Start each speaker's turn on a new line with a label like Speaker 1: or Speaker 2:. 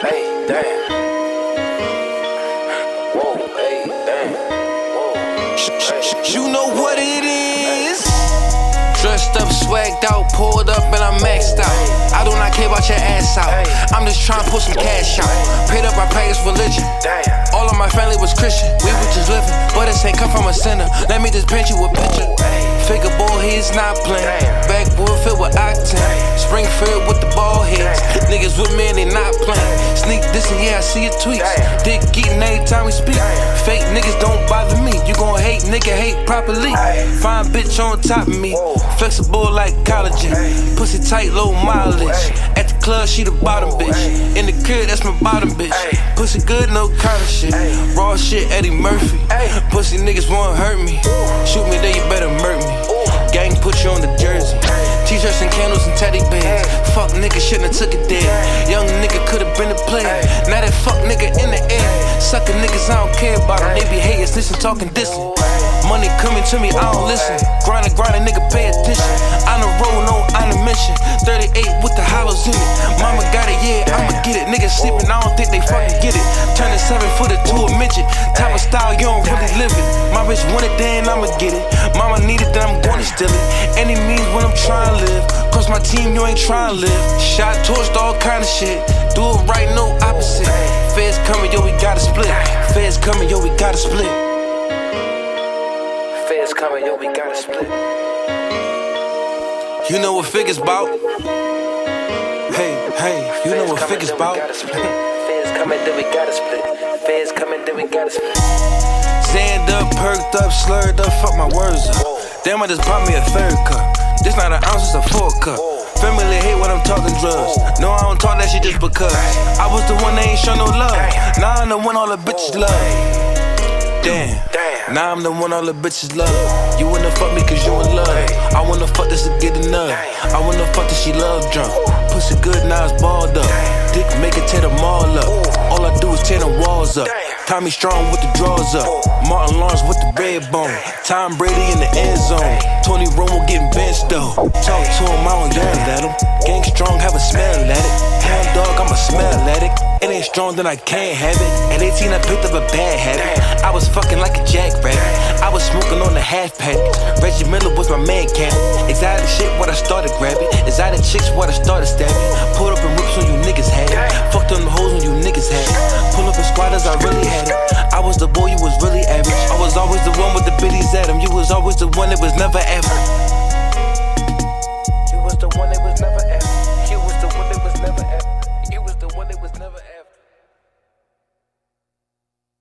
Speaker 1: damn. Whoa, hey, damn. Whoa,
Speaker 2: You know what it is. Dressed up, swagged out, pulled up, and I'm maxed out. I do not care about your ass out. I'm just trying to pull some cash out. Paid up, I practice religion. All of my family was Christian. We were just living, but this ain't come from a sinner. Let me just paint you a picture. Figure ball, he's not playing. Backwood filled with octane. Springfield with the ball heads. Niggas with me and yeah, I see your tweets. Dick eating every time we speak. Fake niggas don't bother me. You gon' hate, nigga, hate properly. Fine bitch on top of me. Flexible like collagen. Pussy tight, low mileage. At the club, she the bottom bitch. In the crib, that's my bottom bitch. Pussy good, no kind of shit. Raw shit, Eddie Murphy. Pussy niggas won't hurt me. Shoot me, then you better murk me. Gang put you on the jersey. T-shirts and candles and teddy bears. Fuck nigga shouldn't have took it there. Young nigga been a player. Now that fuck nigga in the air. Sucker niggas, I don't care about them. They be haters, listen, talking distant. Money coming to me, I don't listen. Grinding, grinding, nigga, pay attention. On the road, no on a mission. 38 with the hollows in it. Mama got it, yeah, I'ma get it. Niggas sleeping, I don't think they fucking get it. Turn a seven footer to a midget. Type of style, you don't really live it. My bitch want it, then I'ma get it. Mama need it, then I'm gonna steal it. Any means when I'm trying to live. Cause my team, you ain't trying to live. Shot, torched, all kind of shit. Do it right, no opposite. Feds coming, yo, we gotta split. Feds coming, yo, we gotta split. Feds coming, yo, we gotta split. You know what Figgas bout? Hey, hey, you know what Figgas bout?
Speaker 1: Feds coming, then we gotta split. Feds coming, then we gotta split.
Speaker 2: Zanned up, perked up, slurred up, fuck my words up. Damn, I just bought me a third cup. This not an ounce, it's a four cup. Family hate when I'm talking drugs. No, I don't talk that shit just because. I was the one that ain't show no love. Now I'm the one all the bitches love. Damn. Now I'm the one all the bitches love. You wanna fuck me cause you in love. I wanna fuck this to get enough. I wanna fuck this she love drunk. Pussy good, now it's balled up. Dick make it tear the mall up. All I do is tear the walls up. Tommy Strong with the drawers up. Martin Lawrence with the red bone. Tom Brady in the end zone. Tony Romo getting benched though. Talk to him, I don't yell at him. Gang strong, have a smell at it. Hound dog, I'ma smell at it. It ain't strong, then I can't have it. At 18, I picked up a bad habit. I was fucking like a jackrabbit. I was smoking on the half pack. Reggie Miller was my man camp. Exotic shit, what I started grabbing. Exotic chicks, what I started stabbing. Pulled up in whips when you niggas had it. Fucked on the hoes was always the one that was never average.